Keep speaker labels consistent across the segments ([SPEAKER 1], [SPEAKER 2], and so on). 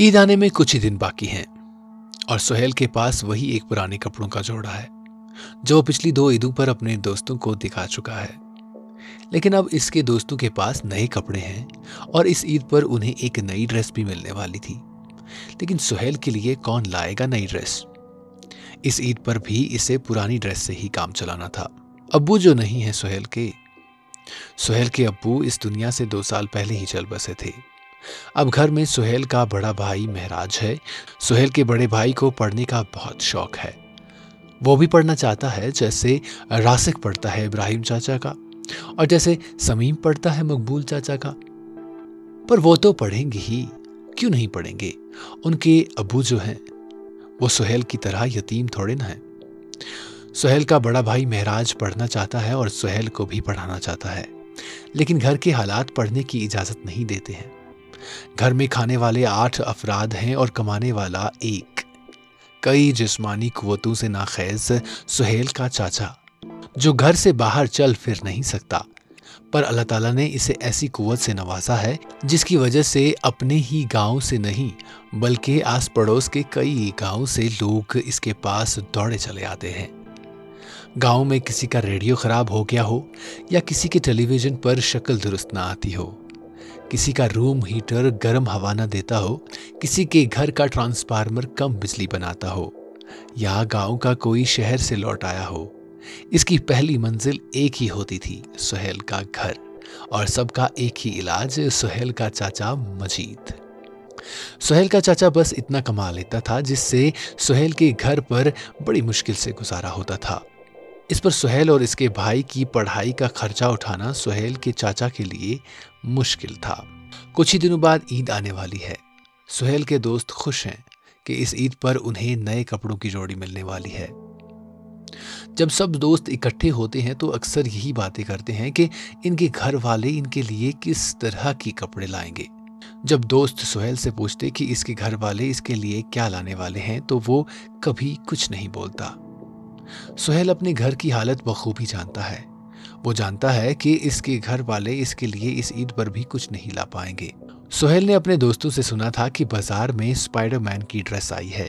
[SPEAKER 1] عید آنے میں کچھ ہی دن باقی ہیں اور سہیل کے پاس وہی ایک پرانے کپڑوں کا جوڑا ہے، جو وہ پچھلی دو عیدوں پر اپنے دوستوں کو دکھا چکا ہے۔ لیکن اب اس کے دوستوں کے پاس نئے کپڑے ہیں اور اس عید پر انہیں ایک نئی ڈریس بھی ملنے والی تھی۔ لیکن سہیل کے لیے کون لائے گا نئی ڈریس؟ اس عید پر بھی اسے پرانی ڈریس سے ہی کام چلانا تھا۔ ابو جو نہیں ہے سہیل کے سہیل کے ابو اس دنیا سے دو سال پہلے ہی چل بسے تھے۔ اب گھر میں سہیل کا بڑا بھائی مہراج ہے۔ سہیل کے بڑے بھائی کو پڑھنے کا بہت شوق ہے۔ وہ بھی پڑھنا چاہتا ہے، جیسے راسک پڑھتا ہے ابراہیم چاچا کا، اور جیسے سمیم پڑھتا ہے مقبول چاچا کا۔ پر وہ تو پڑھیں گے ہی، کیوں نہیں پڑھیں گے؟ ان کے ابو جو ہیں، وہ سہیل کی طرح یتیم تھوڑے نہ ہیں۔ سہیل کا بڑا بھائی مہراج پڑھنا چاہتا ہے اور سہیل کو بھی پڑھانا چاہتا ہے، لیکن گھر کے حالات پڑھنے کی اجازت نہیں دیتے ہیں۔ گھر میں کھانے والے آٹھ افراد ہیں اور کمانے والا ایک۔ کئی جسمانی قوتوں سے ناخیز سہیل کا چاچا، جو گھر سے باہر چل پھر نہیں سکتا۔ پر اللہ تعالیٰ نے اسے ایسی قوت سے نوازا ہے، جس کی وجہ سے اپنے ہی گاؤں سے نہیں، بلکہ آس پڑوس کے کئی گاؤں سے لوگ اس کے پاس دوڑے چلے آتے ہیں۔ گاؤں میں کسی کا ریڈیو خراب ہو گیا ہو یا کسی کے ٹیلی ویژن پر شکل درست نہ آتی ہو۔ کسی کا روم ہیٹر گرم ہوا نہ دیتا ہو، کسی کے گھر کا ٹرانسفارمر کم بجلی بناتا ہو، یا گاؤں کا کوئی شہر سے لوٹ آیا ہو۔ اس کی پہلی منزل ایک ہی ہوتی تھی، سہیل کا گھر، اور سب کا ایک ہی علاج سہیل کا چاچا مجید۔ سہیل کا چاچا بس اتنا کما لیتا تھا جس سے سہیل کے گھر پر بڑی مشکل سے گزارا ہوتا تھا۔ اس پر سہیل اور اس کے بھائی کی پڑھائی کا خرچہ اٹھانا سہیل کے چاچا کے لیے مشکل تھا۔ کچھ ہی دنوں بعد عید آنے والی ہے۔ سہیل کے دوست خوش ہیں کہ اس عید پر انہیں نئے کپڑوں کی جوڑی ملنے والی ہے۔ جب سب دوست اکٹھے ہوتے ہیں تو اکثر یہی باتیں کرتے ہیں کہ ان کے گھر والے ان کے لیے کس طرح کی کپڑے لائیں گے۔ جب دوست سہیل سے پوچھتے کہ اس کے گھر والے اس کے لیے کیا لانے والے ہیں تو وہ کبھی کچھ نہیں بولتا۔ سہیل اپنے گھر کی حالت بخوبی جانتا ہے۔ وہ جانتا ہے کہ اس کے گھر والے اس کے لیے اس عید پر بھی کچھ نہیں لا پائیں گے۔ سہیل نے اپنے دوستوں سے سنا تھا کہ بازار میں اسپائڈر مین کی ڈریس آئی ہے۔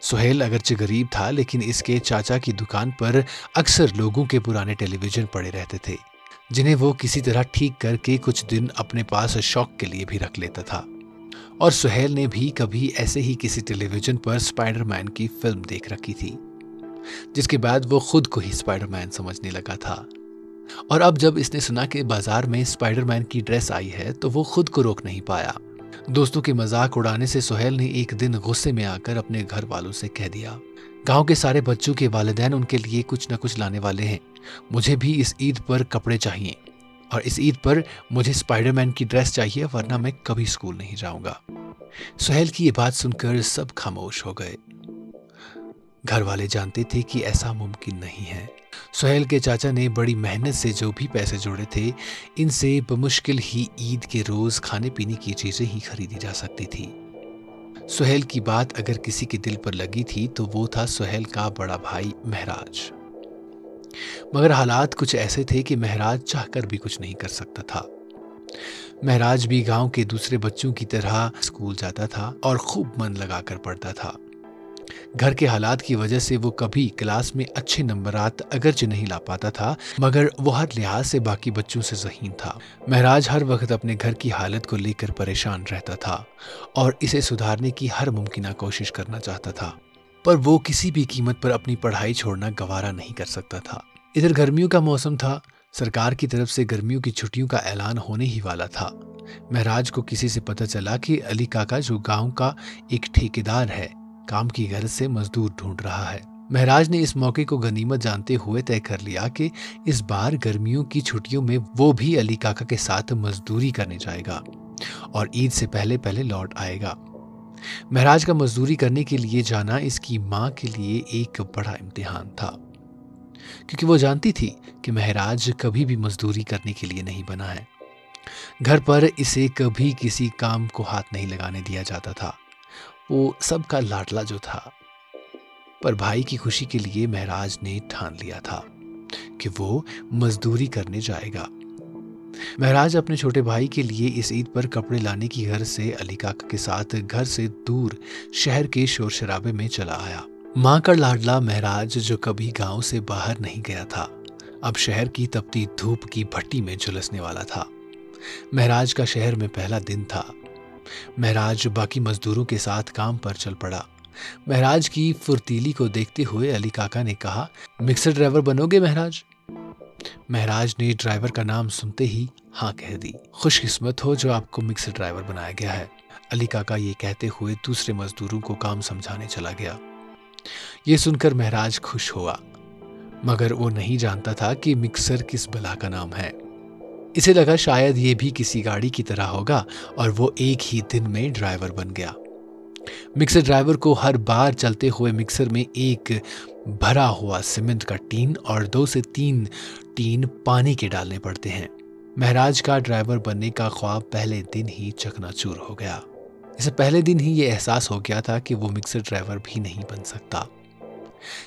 [SPEAKER 1] سہیل اگرچہ غریب تھا، لیکن اس کے چاچا کی دکان پر اکثر لوگوں کے پرانے ٹیلی ویژن پڑے رہتے تھے، جنہیں وہ کسی طرح ٹھیک کر کے کچھ دن اپنے پاس شوق کے لیے بھی رکھ لیتا تھا۔ اور سہیل نے بھی کبھی ایسے ہی کسی ٹیلی ویژن پر اسپائڈر مین کی فلم دیکھ رکھی تھی۔ جس کے بعد وہ خود کو ہی اسپائڈر مین سمجھنے لگا تھا۔ اور اب جب اس نے سنا کہ بازار میں اسپائڈر مین کی ڈریس آئی ہے تو وہ خود کو روک نہیں پایا۔ دوستوں کے مذاق اڑانے سے سہیل نے ایک دن غصے میں آ کر اپنے گھر والوں سے کہہ دیا، گاؤں کے سارے بچوں کے والدین ان کے لیے کچھ نہ کچھ لانے والے ہیں۔ مجھے بھی اس عید پر کپڑے چاہیے۔ اور اس عید پر مجھے اسپائڈر مین کی ڈریس چاہیے، ورنہ میں کبھی اسکول نہیں جاؤں گا۔ سہیل کی یہ بات سن کر سب خاموش ہو گئے۔ گھر والے جانتے تھے کہ ایسا ممکن نہیں ہے۔ سہیل کے چاچا نے بڑی محنت سے جو بھی پیسے جوڑے تھے، ان سے بمشکل ہی عید کے روز کھانے پینے کی چیزیں ہی خریدی جا سکتی تھی۔ سہیل کی بات اگر کسی کے دل پر لگی تھی تو وہ تھا سہیل کا بڑا بھائی مہراج۔ مگر حالات کچھ ایسے تھے کہ مہراج چاہ کر بھی کچھ نہیں کر سکتا تھا۔ مہراج بھی گاؤں کے دوسرے بچوں کی طرح اسکول جاتا تھا اور خوب من لگا کر پڑھتا تھا۔ گھر کے حالات کی وجہ سے وہ کبھی کلاس میں اچھے نمبرات اگرچہ نہیں لا پاتا تھا، مگر وہ ہر لحاظ سے باقی بچوں سے ذہین تھا۔ مہراج ہر وقت اپنے گھر کی حالت کو لے کر پریشان رہتا تھا اور اسے سدھارنے کی ہر ممکنہ کوشش کرنا چاہتا تھا، پر وہ کسی بھی قیمت پر اپنی پڑھائی چھوڑنا گوارا نہیں کر سکتا تھا۔ ادھر گرمیوں کا موسم تھا، سرکار کی طرف سے گرمیوں کی چھٹیوں کا اعلان ہونے ہی والا تھا۔ مہراج کو کسی سے پتہ چلا کہ علی کاکا جو گاؤں کا ایک ٹھیکیدار ہے کام کی غرض سے مزدور ڈھونڈ رہا ہے۔ مہراج نے اس موقع کو غنیمت جانتے ہوئے طے کر لیا کہ اس بار گرمیوں کی چھٹیوں میں وہ بھی علی کاکا کے ساتھ مزدوری کرنے جائے گا اور عید سے پہلے پہلے لوٹ آئے گا۔ مہراج کا مزدوری کرنے کے لیے جانا اس کی ماں کے لیے ایک بڑا امتحان تھا۔ کیونکہ وہ جانتی تھی کہ مہراج کبھی بھی مزدوری کرنے کے لیے نہیں بنا ہے۔ گھر پر اسے کبھی کسی کام کو ہاتھ نہیں لگانے دیا جاتا تھا۔ وہ سب کا لاڈلا جو تھا۔ پر بھائی کی خوشی کے لیے مہراج نے ٹھان لیا تھا کہ وہ مزدوری کرنے جائے گا۔ مہراج اپنے چھوٹے بھائی کے لیے اس عید پر کپڑے لانے کی گھر سے علی کاکا کے ساتھ گھر سے دور شہر کے شور شرابے میں چلا آیا۔ ماں کا لاڈلا مہراج جو کبھی گاؤں سے باہر نہیں گیا تھا، اب شہر کی تپتی دھوپ کی بھٹی میں جلسنے والا تھا۔ مہراج کا شہر میں پہلا دن تھا۔ مہراج باقی مزدوروں کے ساتھ کام پر چل پڑا۔ مہراج کی فرتیلی کو دیکھتے ہوئے علی کاکا نے کہا، مکسر ڈرائیور بنو گے مہراج؟ مہراج نے ڈرائیور کا نام سنتے ہی ہاں کہہ دی۔ خوش قسمت ہو جو آپ کو مکسر ڈرائیور بنایا گیا ہے۔ علی کاکا یہ کہتے ہوئے دوسرے مزدوروں کو کام سمجھانے چلا گیا۔ یہ سن کر مہراج خوش ہوا، مگر وہ نہیں جانتا تھا کہ مکسر کس بلا کا نام ہے۔ اسے لگا شاید یہ بھی کسی گاڑی کی طرح ہوگا اور وہ ایک ہی دن میں ڈرائیور بن گیا۔ مکسر ڈرائیور کو ہر بار چلتے ہوئے مکسر میں ایک بھرا ہوا سیمنٹ کا ٹین اور دو سے تین ٹین پانی کے ڈالنے پڑتے ہیں۔ مہراج کا ڈرائیور بننے کا خواب پہلے دن ہی چکنا چور ہو گیا۔ اسے پہلے دن ہی یہ احساس ہو گیا تھا کہ وہ مکسر ڈرائیور بھی نہیں بن سکتا۔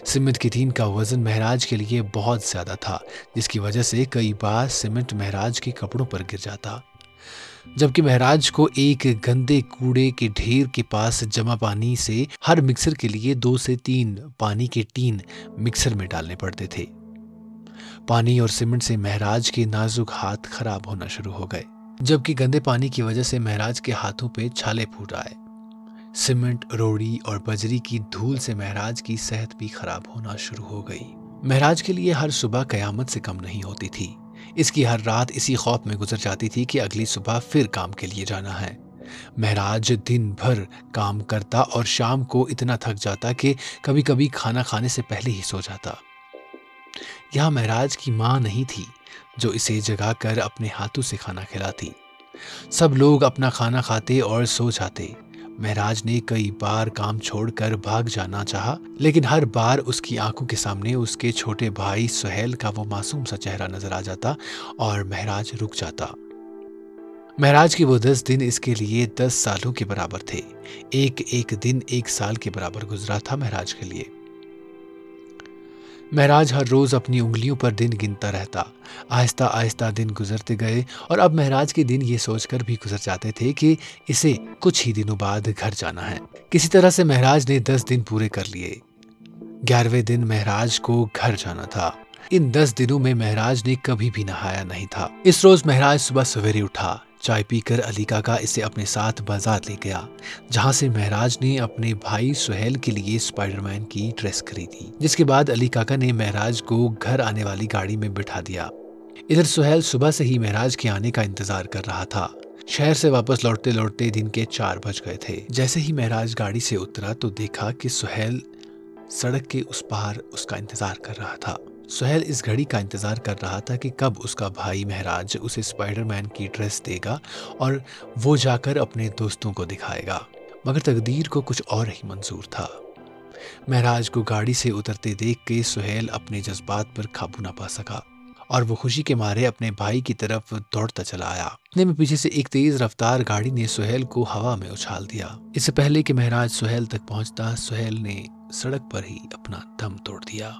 [SPEAKER 1] سیمنٹ کی ٹین کا وزن مہراج کے لیے بہت زیادہ تھا، جس کی وجہ سے کئی بار سیمنٹ مہراج کے کپڑوں پر گر جاتا۔ جبکہ مہراج کو ایک گندے کوڑے کے ڈھیر کے پاس جمع پانی سے ہر مکسر کے لیے دو سے تین، پانی کے ٹین مکسر میں ڈالنے پڑتے تھے۔ پانی اور سیمنٹ سے مہراج کے نازک ہاتھ خراب ہونا شروع ہو گئے، جبکہ گندے پانی کی وجہ سے مہراج کے ہاتھوں پہ چھالے پھوٹ آئے۔ سیمنٹ روڑی اور بجری کی دھول سے مہراج کی صحت بھی خراب ہونا شروع ہو گئی۔ مہراج کے لیے ہر صبح قیامت سے کم نہیں ہوتی تھی۔ اس کی ہر رات اسی خوف میں گزر جاتی تھی کہ اگلی صبح پھر کام کے لیے جانا ہے۔ مہراج دن بھر کام کرتا اور شام کو اتنا تھک جاتا کہ کبھی کبھی کھانا کھانے سے پہلے ہی سو جاتا۔ یہاں مہراج کی ماں نہیں تھی جو اسے جگا کر اپنے ہاتھوں سے کھانا کھلاتی۔ سب لوگ اپنا کھانا کھاتے اور سو جاتے۔ مہراج نے کئی بار کام چھوڑ کر بھاگ جانا چاہا، لیکن ہر بار اس کی آنکھوں کے سامنے اس کے چھوٹے بھائی سہیل کا وہ معصوم سا چہرہ نظر آ جاتا اور مہراج رک جاتا۔ مہراج کے وہ دس دن اس کے لیے دس سالوں کے برابر تھے۔ ایک ایک دن، ایک سال کے برابر گزرا تھا مہراج کے لیے۔ مہراج ہر روز اپنی انگلیوں پر دن گنتا رہتا۔ آہستہ آہستہ دن گزرتے گئے اور اب مہراج کے دن یہ سوچ کر بھی گزر جاتے تھے کہ اسے کچھ ہی دنوں بعد گھر جانا ہے۔ کسی طرح سے مہراج نے دس دن پورے کر لیے۔ گیارہویں دن مہراج کو گھر جانا تھا۔ ان دس دنوں میں مہراج نے کبھی بھی نہایا نہیں تھا۔ اس روز مہراج صبح سویرے اٹھا۔ چائے پی کر علی کاکا اسے اپنے ساتھ بازار لے گیا، جہاں سے مہراج نے اپنے بھائی سہیل کے لیے اسپائڈر مین کی ڈریس خریدی، جس کے بعد علی کاکا نے مہراج کو گھر آنے والی گاڑی میں بٹھا دیا۔ ادھر سہیل صبح سے ہی مہراج کے آنے کا انتظار کر رہا تھا۔ شہر سے واپس لوٹتے لوٹتے دن کے چار بج گئے تھے۔ جیسے ہی مہراج گاڑی سے اترا تو دیکھا کہ سہیل سڑک کے اس پار اس کا انتظار کر رہا تھا۔ سہیل اس گھڑی کا انتظار کر رہا تھا کہ کب اس کا بھائی مہراج اسے اسپائڈر مین کی ڈریس دے گا اور وہ جا کر اپنے دوستوں کو دکھائے گا۔ مگر تقدیر کو کچھ اور ہی منظور تھا۔ مہراج کو گاڑی سے اترتے دیکھ کے سہیل اپنے جذبات پر قابو نہ پا سکا اور وہ خوشی کے مارے اپنے بھائی کی طرف دوڑتا چلا آیا۔ اتنے میں پیچھے سے ایک تیز رفتار گاڑی نے سہیل کو ہوا میں اچھال دیا۔ اس سے پہلے کہ مہراج سہیل تک پہنچتا، سہیل نے سڑک پر ہی اپنا دم توڑ دیا۔